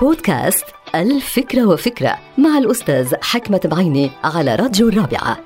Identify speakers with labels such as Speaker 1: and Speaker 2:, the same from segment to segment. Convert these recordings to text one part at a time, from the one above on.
Speaker 1: بودكاست الفكرة وفكرة مع الأستاذ حكمة بعيني على راديو الرابعة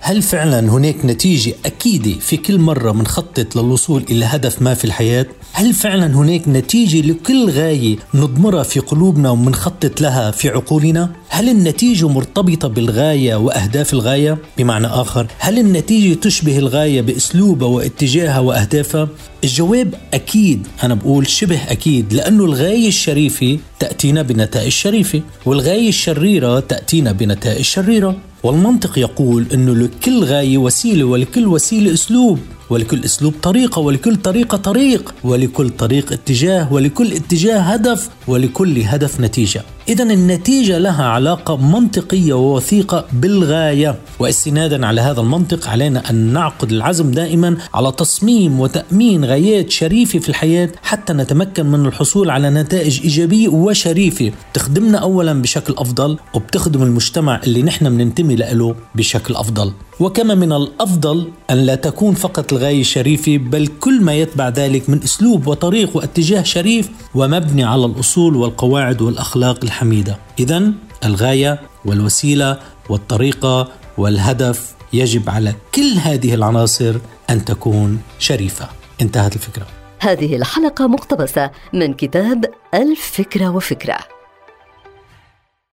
Speaker 2: هل فعلا هناك نتيجة أكيدة في كل مرة منخطط للوصول إلى هدف ما في الحياة؟ هل فعلا هناك نتيجة لكل غاية نضمرها في قلوبنا ومنخطط لها في عقولنا؟ هل النتيجة مرتبطة بالغاية وأهداف الغاية؟ بمعنى آخر، هل النتيجة تشبه الغاية بأسلوبها واتجاهها وأهدافها؟ الجواب أكيد أنا بقول شبه أكيد لأنه الغاية الشريفة تأتينا بنتائج شريفة والغاية الشريرة تأتينا بنتائج شريرة والمنطق يقول أنه لكل غاية وسيلة ولكل وسيلة أسلوب ولكل أسلوب طريقه ولكل طريقة طريق ولكل طريق اتجاه ولكل اتجاه هدف ولكل هدف نتيجة. اذا النتيجة لها علاقة منطقية ووثيقة بالغاية. واستنادا على هذا المنطق علينا أن نعقد العزم دائما على تصميم وتأمين غايات شريفة في الحياة حتى نتمكن من الحصول على نتائج إيجابية وشريفة. تخدمنا اولا بشكل أفضل وبتخدم المجتمع اللي نحن بننتمي له بشكل أفضل. وكما من الأفضل أن لا تكون فقط الغايه الشريفه بل كل ما يتبع ذلك من أسلوب وطريق واتجاه شريف ومبني على الأصول والقواعد والأخلاق الحميدة. اذا الغاية والوسيلة والطريقة والهدف يجب على كل هذه العناصر أن تكون شريفة. انتهت الفكرة.
Speaker 1: هذه الحلقة مقتبسة من كتاب الفكرة وفكرة